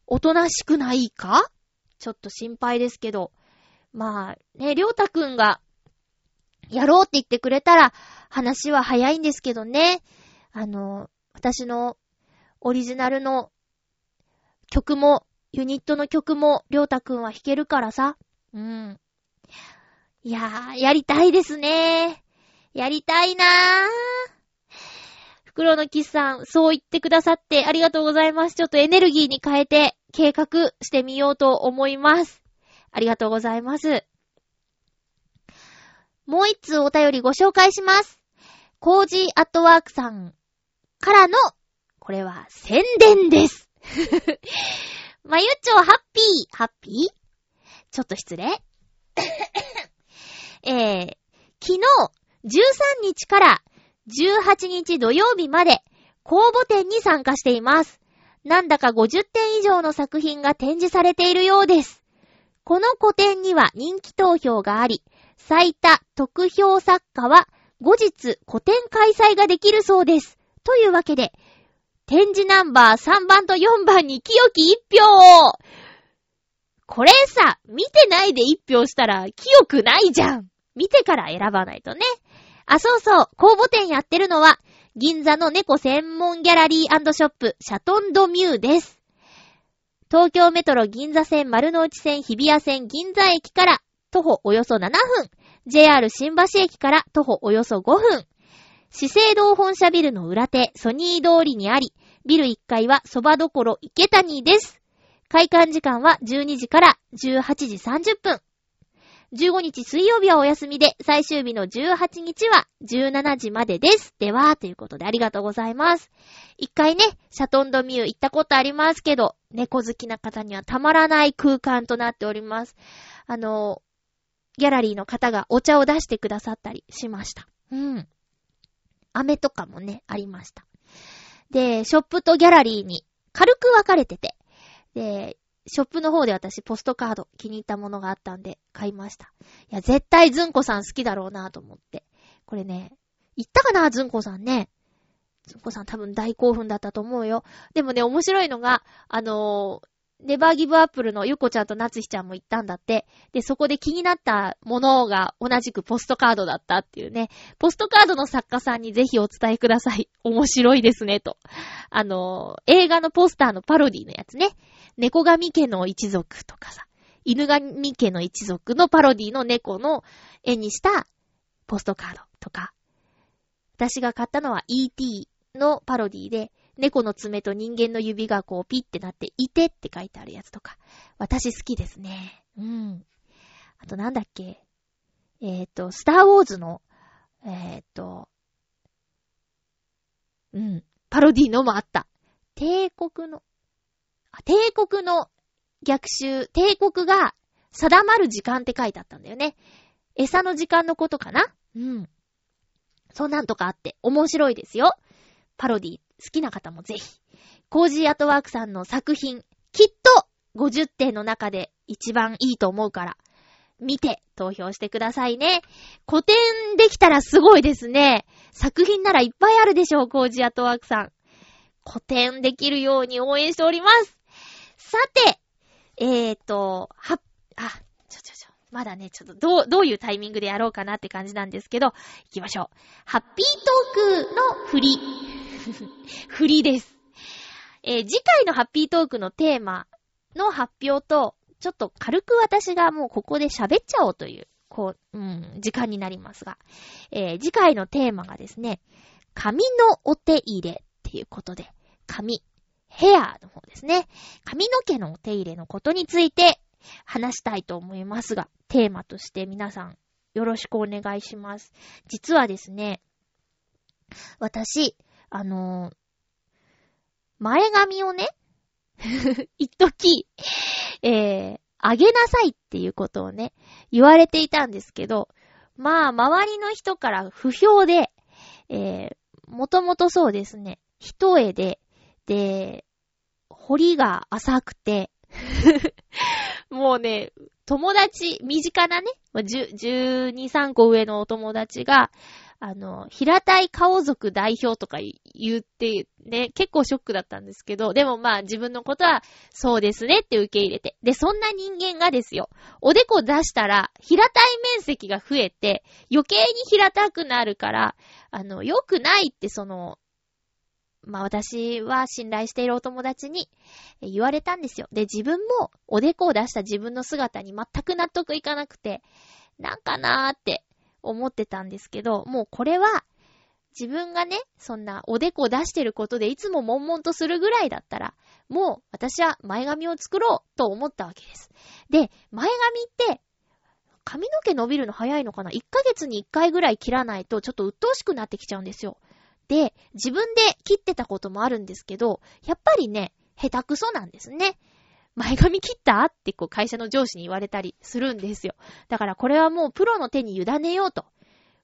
おとなしくないか？ちょっと心配ですけど。まあ、ね、りょうたくんが、やろうって言ってくれたら、話は早いんですけどね。あの、私のオリジナルの曲も、ユニットの曲も、りょうたくんは弾けるからさ。うん。いやー、やりたいですね。やりたいなー。袋のキスさん、そう言ってくださってありがとうございます。ちょっとエネルギーに変えて計画してみようと思います。ありがとうございます。もう一通お便りご紹介します。コージーアットワークさんからの、これは宣伝です。まゆっちょハッピー、ハッピー？ちょっと失礼。えー、昨日、13日から18日土曜日まで公募展に参加しています。なんだか50点以上の作品が展示されているようです。この個展には人気投票があり、最多得票作家は後日個展開催ができるそうです。というわけで、展示ナンバー3番と4番に清き1票これさ、見てないで1票したら清くないじゃん。見てから選ばないとね。あ、そうそう、公募展やってるのは、銀座の猫専門ギャラリーショップ、シャトンドミューです。東京メトロ銀座線丸の内線日比谷線銀座駅から徒歩およそ7分、JR 新橋駅から徒歩およそ5分、資生堂本社ビルの裏手、ソニー通りにあり、ビル1階は蕎麦所池谷です。開館時間は12時から18時30分。15日水曜日はお休みで、最終日の18日は17時までです。では、ということでありがとうございます。一回ね、シャトンドミュー行ったことありますけど、猫好きな方にはたまらない空間となっております。あの、ギャラリーの方がお茶を出してくださったりしました。うん。飴とかもね、ありました。で、ショップとギャラリーに軽く分かれてて、で、ショップの方で私ポストカード気に入ったものがあったんで買いました。いや、絶対ズンコさん好きだろうなと思って。これね、言ったかな？ズンコさんね。ズンコさん多分大興奮だったと思うよ。でもね、面白いのが、あのー、ネバーギブアップルのゆこちゃんとなつひちゃんも行ったんだって。で、そこで気になったものが同じくポストカードだったっていうね。ポストカードの作家さんにぜひお伝えください。面白いですね、と。あの、映画のポスターのパロディのやつね。猫神家の一族とかさ、犬神家の一族のパロディの猫の絵にしたポストカードとか、私が買ったのは E.T. のパロディで、猫の爪と人間の指がこうピッてなって、いてって書いてあるやつとか、私好きですね。うん。あとなんだっけ？えっ、ー、と、スターウォーズの、えー、っと、うん、パロディのもあった。帝国の、あ、帝国の逆襲、帝国が定まる時間って書いてあったんだよね。餌の時間のことかな？うん。そんなんとかあって、面白いですよ。パロディ、好好きな方もぜひ。コージーアットワークさんの作品、きっと50点の中で一番いいと思うから、見て投票してくださいね。個展できたらすごいですね。作品ならいっぱいあるでしょう、コージーアットワークさん。古典できるように応援しております。さて、えーと、は、あ、ちょちょちょ、まだね、ちょっとどう、どういうタイミングでやろうかなって感じなんですけど、行きましょう。ハッピートークの振り。振りです。えー、次回のハッピートークのテーマの発表と、ちょっと軽く私がもうここで喋っちゃおうという、こう、うん、時間になりますが、えー、次回のテーマがですね、髪のお手入れっていうことで、髪、ヘアの方ですね。髪の毛のお手入れのことについて話したいと思いますが、テーマとして皆さんよろしくお願いします。実はですね、私、あのー、前髪をね、一時、えー、あげなさいっていうことをね、言われていたんですけど、まあ、周りの人から不評で、えー、もともとそうですね、一重で、で、彫りが浅くて もうね、友達、身近なね、12、3個上のお友達が、あの、平たい顔族代表とか言ってね、結構ショックだったんですけど、でもまあ自分のことはそうですねって受け入れて。で、そんな人間がですよ、おでこ出したら平たい面積が増えて、余計に平たくなるから、あの、良くないってその、まあ私は信頼しているお友達に言われたんですよ。で、自分もおでこを出した自分の姿に全く納得いかなくて、なんかなーって思ってたんですけど、もうこれは、自分がね、そんなおでこ出してることでいつも悶々とするぐらいだったら、もう私は前髪を作ろうと思ったわけです。で、前髪って、髪の毛伸びるの早いのかな ?1 ヶ月に1回ぐらい切らないとちょっと鬱陶しくなってきちゃうんですよ。で、自分で切ってたこともあるんですけど、やっぱりね、下手くそなんですね。前髪切った？ってこう会社の上司に言われたりするんですよ。だからこれはもうプロの手に委ねようと。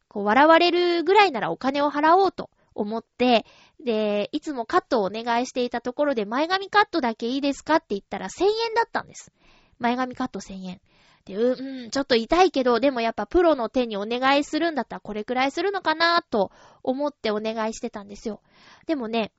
こう笑われるぐらいならお金を払おうと思って、で、いつもカットをお願いしていたところで前髪カットだけいいですかって言ったら1000円だったんです。前髪カット1000円。で、うん、ちょっと痛いけど、でもやっぱプロの手にお願いするんだったらこれくらいするのかなと思ってお願いしてたんですよ。でもね、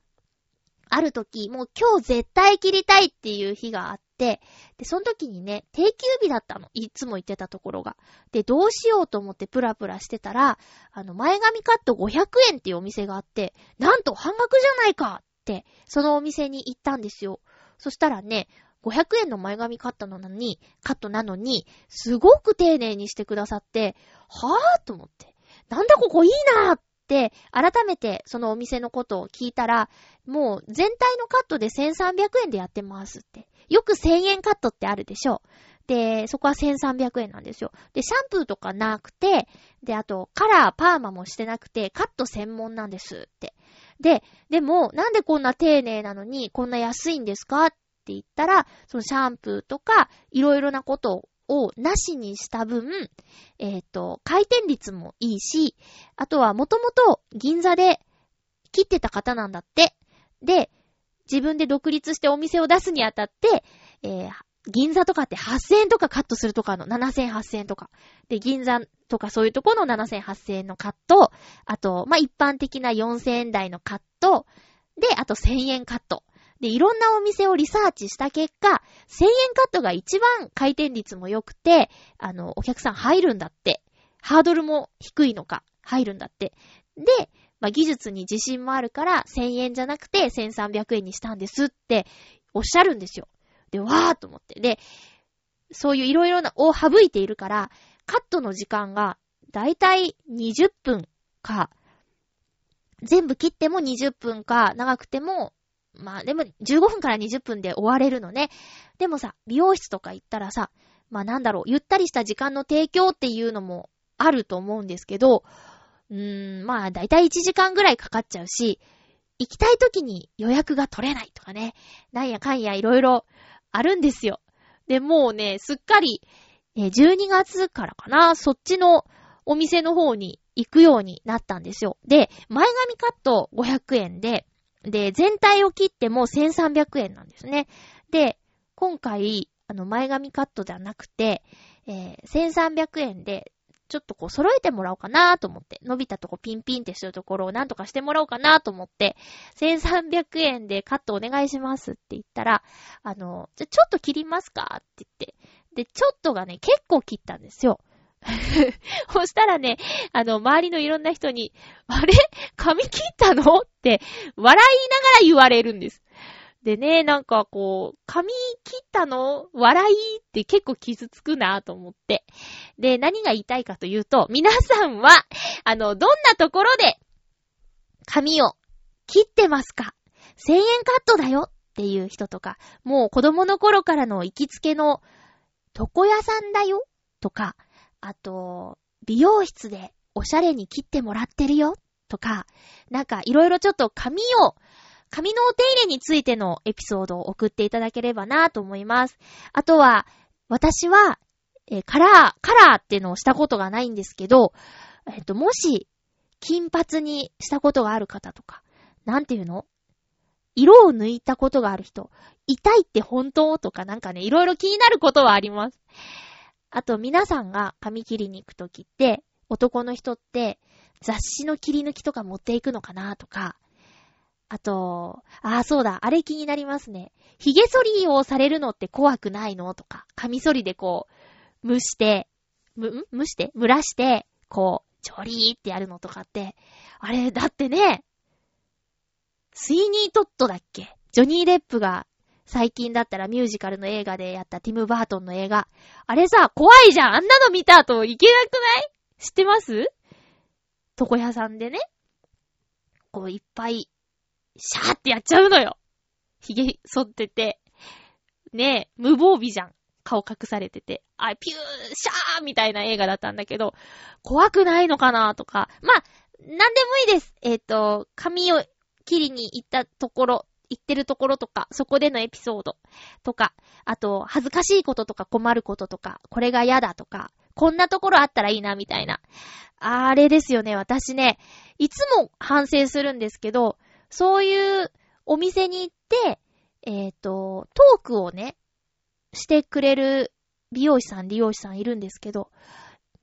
ある時、もう今日絶対切りたいっていう日があっ、で、その時にね、定休日だったの。いつも言ってたところが。で、どうしようと思ってプラプラしてたら、あの、前髪カット500円っていうお店があって、なんと半額じゃないかって、そのお店に行ったんですよ。そしたらね、500円の前髪カットなのに、カットなのに、すごく丁寧にしてくださって、はぁと思って。なんだここいいなーっ、改めてそのお店のことを聞いたら、もう全体のカットで1300円でやってますって。よく1000円カットってあるでしょ。で、そこは1300円なんですよ。で、シャンプーとかなくて、で、あと、カラー、パーマもしてなくて、カット専門なんですって。で、でも、なんでこんな丁寧なのに、こんな安いんですかって言ったら、そのシャンプーとか、いろいろなことををなしにした分、えっ、ー、と、回転率もいいし、あとはもともと銀座で切ってた方なんだって。で、自分で独立してお店を出すにあたって、えー、銀座とかって8000円とかカットするとかの7000、8000円とか。で、銀座とかそういうとこの7000、8000円のカット。あと、まあ、一般的な4000円台のカット。で、あと1000円カット。で、いろんなお店をリサーチした結果、1000円カットが一番回転率も良くて、あの、お客さん入るんだって。ハードルも低いのか、入るんだって。で、まあ、技術に自信もあるから、1000円じゃなくて1300円にしたんですっておっしゃるんですよ。で、わーと思って。で、そういういろいろな、を省いているから、カットの時間が、だいたい20分か、全部切っても20分か、長くてもまあでも15分から20分で終われるのね。でもさ、美容室とか行ったらさ、まあなんだろう、ゆったりした時間の提供っていうのもあると思うんですけど、うーん、まあ、だいたい1時間ぐらいかかっちゃうし、行きたい時に予約が取れないとかね、なんやかんやいろいろあるんですよ。で、もうね、すっかり、12月からかな、そっちのお店の方に行くようになったんですよ。で、前髪カット500円で、で、全体を切っても1300円なんですね。で、今回、あの、前髪カットじゃなくて、えー、1300円で、ちょっとこう揃えてもらおうかなと思って、伸びたとこピンピンってしてるところをなんとかしてもらおうかなと思って、1300円でカットお願いしますって言ったら、あの、じゃ、ちょっと切りますかって言って、で、ちょっとがね、結構切ったんですよ。そしたらね、あの、周りのいろんな人に、あれ？髪切ったの？って笑いながら言われるんです。でね、なんかこう、髪切ったの？笑いって結構傷つくなぁと思って。で、何が言いたいかというと、皆さんは、あの、どんなところで、髪を切ってますか ?1000 円カットだよっていう人とか、もう子供の頃からの行きつけの床屋さんだよとか、あと、美容室でおしゃれに切ってもらってるよとか、なんかいろいろちょっと髪を髪のお手入れについてのエピソードを送っていただければなと思います。あとは、私は、えー、カラー、カラーっていうのをしたことがないんですけど、えっ、ー、と、もし、金髪にしたことがある方とか、なんていうの？色を抜いたことがある人、痛いって本当？とかなんかね、いろいろ気になることはあります。あと、皆さんが髪切りに行くときって、男の人って雑誌の切り抜きとか持っていくのかなとか、あと、ああ、そうだ、あれ気になりますね。髭剃りをされるのって怖くないのとか、髪剃りでこう、蒸して、む、ん？蒸して？蒸らして、こう、ちょりーってやるのとかって、あれ、だってね、スイニートットだっけ？ジョニー・デップが最近だったらミュージカルの映画でやったティム・バートンの映画。あれさ、怖いじゃんあんなの見た後いけなくない？知ってます？床屋さんでね。こういっぱいシャーってやっちゃうのよ。髭剃ってて。ねえ、無防備じゃん。顔隠されてて。あ、ピュー、シャーみたいな映画だったんだけど、怖くないのかなとか。まあ、なんでもいいです。えっ、ー、と、髪を切りに行ったところ、行ってるところとか、そこでのエピソードとか、あと、恥ずかしいこととか困ることとか、これが嫌だとか、こんなところあったらいいな、みたいな。あれですよね、私ね、いつも反省するんですけど、そういうお店に行って、えっ、ー、と、トークをね、してくれる美容師さん、利用師さんいるんですけど、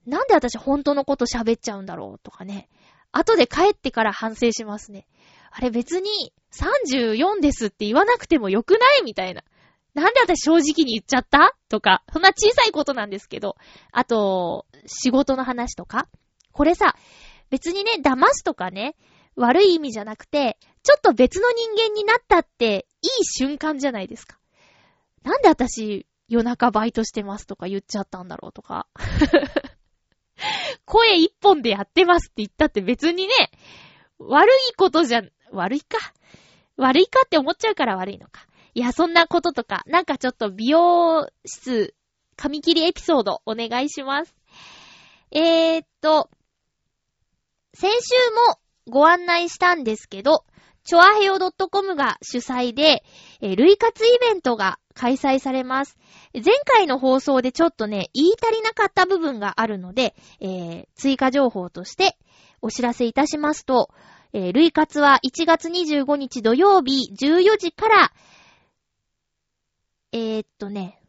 なんで私本当のこと喋っちゃうんだろうとかね。後で帰ってから反省しますね。あれ別に34ですって言わなくてもよくない？みたいな。なんで私正直に言っちゃった？とか、そんな小さいことなんですけど。あと、仕事の話とか。これさ、別にね、騙すとかね、悪い意味じゃなくて、ちょっと別の人間になったっていい瞬間じゃないですか。なんで私夜中バイトしてますとか言っちゃったんだろうとか。声一本でやってますって言ったって別にね、悪いことじゃ、悪いか。悪いかって思っちゃうから悪いのか。いや、そんなこととか、なんかちょっと美容室、髪切りエピソードお願いします。えー、っと、先週もご案内したんですけど、チョアヘヨ .com が主催で、えー、類活イベントが開催されます。前回の放送でちょっとね、言い足りなかった部分があるので、えー、追加情報としてお知らせいたしますと、えー、類活は1月25日土曜日14時から、えー、っとね、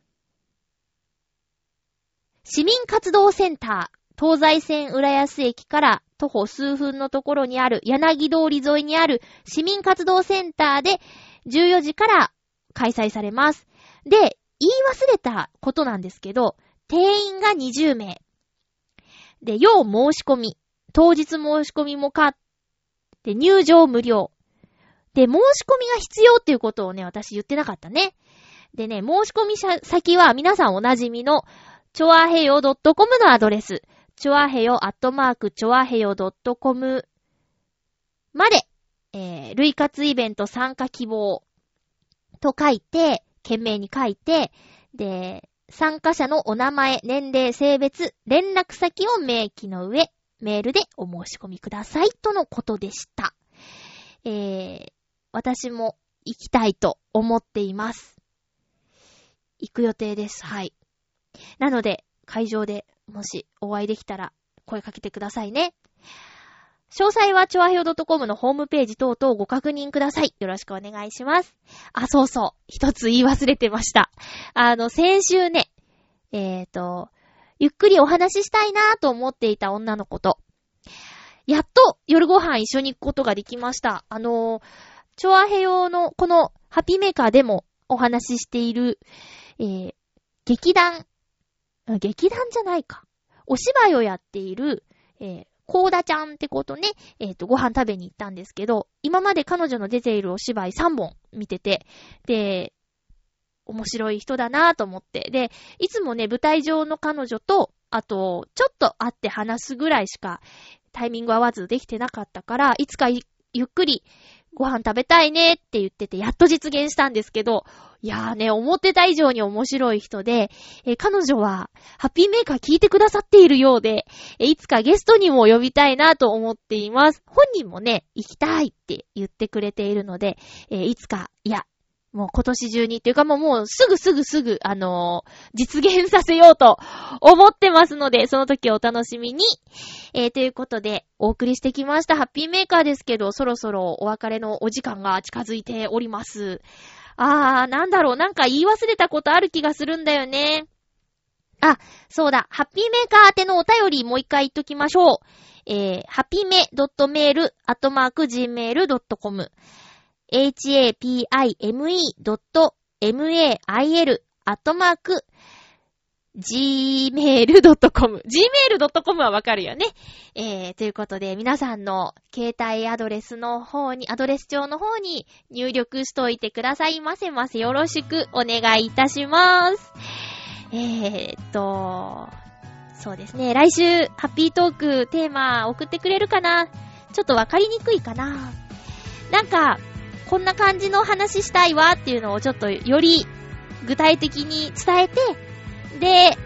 市民活動センター、東西線浦安駅から徒歩数分のところにある柳通り沿いにある市民活動センターで14時から開催されます。で、言い忘れたことなんですけど、定員が20名。で、要申し込み。当日申し込みもかって、入場無料。で、申し込みが必要っていうことをね、私言ってなかったね。でね、申し込み先は皆さんおなじみの、ちょあへよ .com のアドレス。ちょあへよ、アットマーク、ちょあへよ .com まで、えー、類活イベント参加希望と書いて、懸命に書いて、で、参加者のお名前、年齢、性別、連絡先を明記の上、メールでお申し込みください。とのことでした。えー、私も行きたいと思っています。行く予定です。はい。なので、会場でもしお会いできたら声かけてくださいね。詳細は、ちょあひょ .com のホームページ等々ご確認ください。よろしくお願いします。あ、そうそう。一つ言い忘れてました。あの、先週ね、えーと、ゆっくりお話ししたいなぁと思っていた女の子と、やっと夜ご飯一緒に行くことができました。あの、チョアヘヨのこのハピメーカーでもお話ししている、えー、劇団、劇団じゃないか。お芝居をやっている、えー、コーダちゃんってことね、えっ、ー、と、ご飯食べに行ったんですけど、今まで彼女の出ているお芝居3本見てて、で、面白い人だなぁと思って。で、いつもね、舞台上の彼女と、あと、ちょっと会って話すぐらいしかタイミング合わずできてなかったから、いつかゆっくりご飯食べたいねって言ってて、やっと実現したんですけど、いやーね、思ってた以上に面白い人で、えー、彼女は、ハッピーメーカー聞いてくださっているようで、えー、いつかゲストにも呼びたいなと思っています。本人もね、行きたいって言ってくれているので、えー、いつか、いや、もう今年中にっていうかもうもうすぐすぐすぐ、あのー、実現させようと思ってますので、その時お楽しみに。えー、ということで、お送りしてきましたハッピーメーカーですけど、そろそろお別れのお時間が近づいております。あー、なんだろう、なんか言い忘れたことある気がするんだよね。あ、そうだ、ハッピーメーカー宛てのお便りもう一回言っときましょう。えー、ハピメ .mail.gmail.com hapime.mail アットマーク gmail.com。gmail.com はわかるよね。えー、ということで、皆さんの携帯アドレスの方に、アドレス帳の方に入力しといてくださいませませ。よろしくお願いいたします。えーっと、そうですね。来週、ハッピートークテーマ送ってくれるかな？ちょっとわかりにくいかな？なんか、こんな感じの話したいわっていうのをちょっとより具体的に伝えて、で、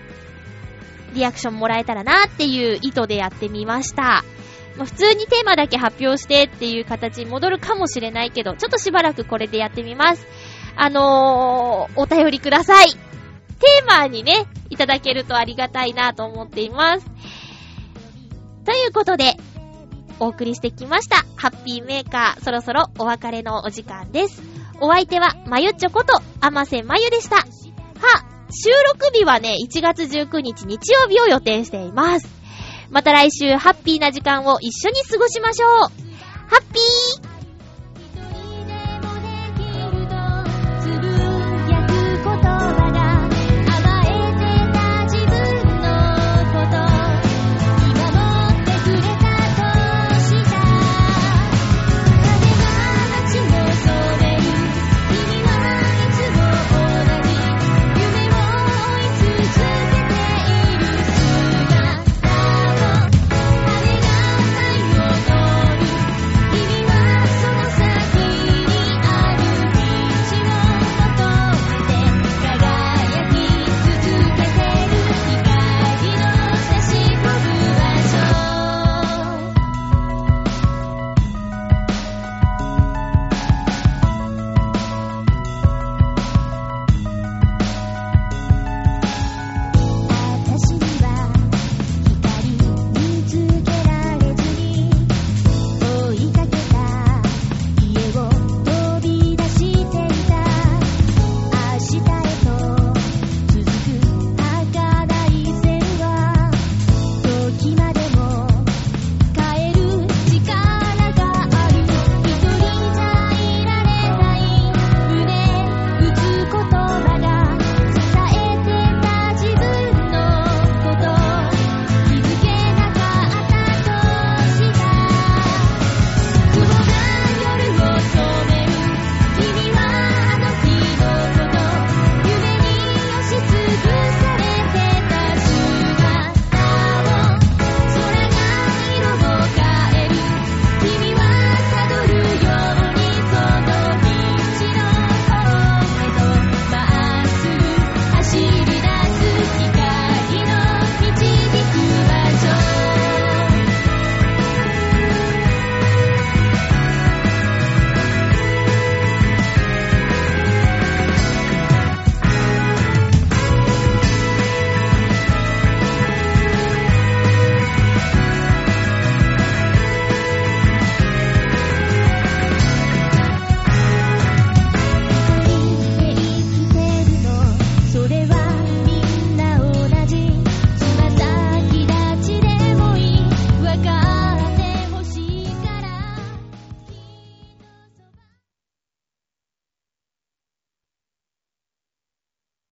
リアクションもらえたらなっていう意図でやってみました。普通にテーマだけ発表してっていう形に戻るかもしれないけど、ちょっとしばらくこれでやってみます。あのー、お便りください。テーマにね、いただけるとありがたいなと思っています。ということで、お送りしてきました。ハッピーメーカー、そろそろお別れのお時間です。お相手は、まゆっちょこと、あませまゆでした。は、収録日はね、1月19日日曜日を予定しています。また来週、ハッピーな時間を一緒に過ごしましょう。ハッピー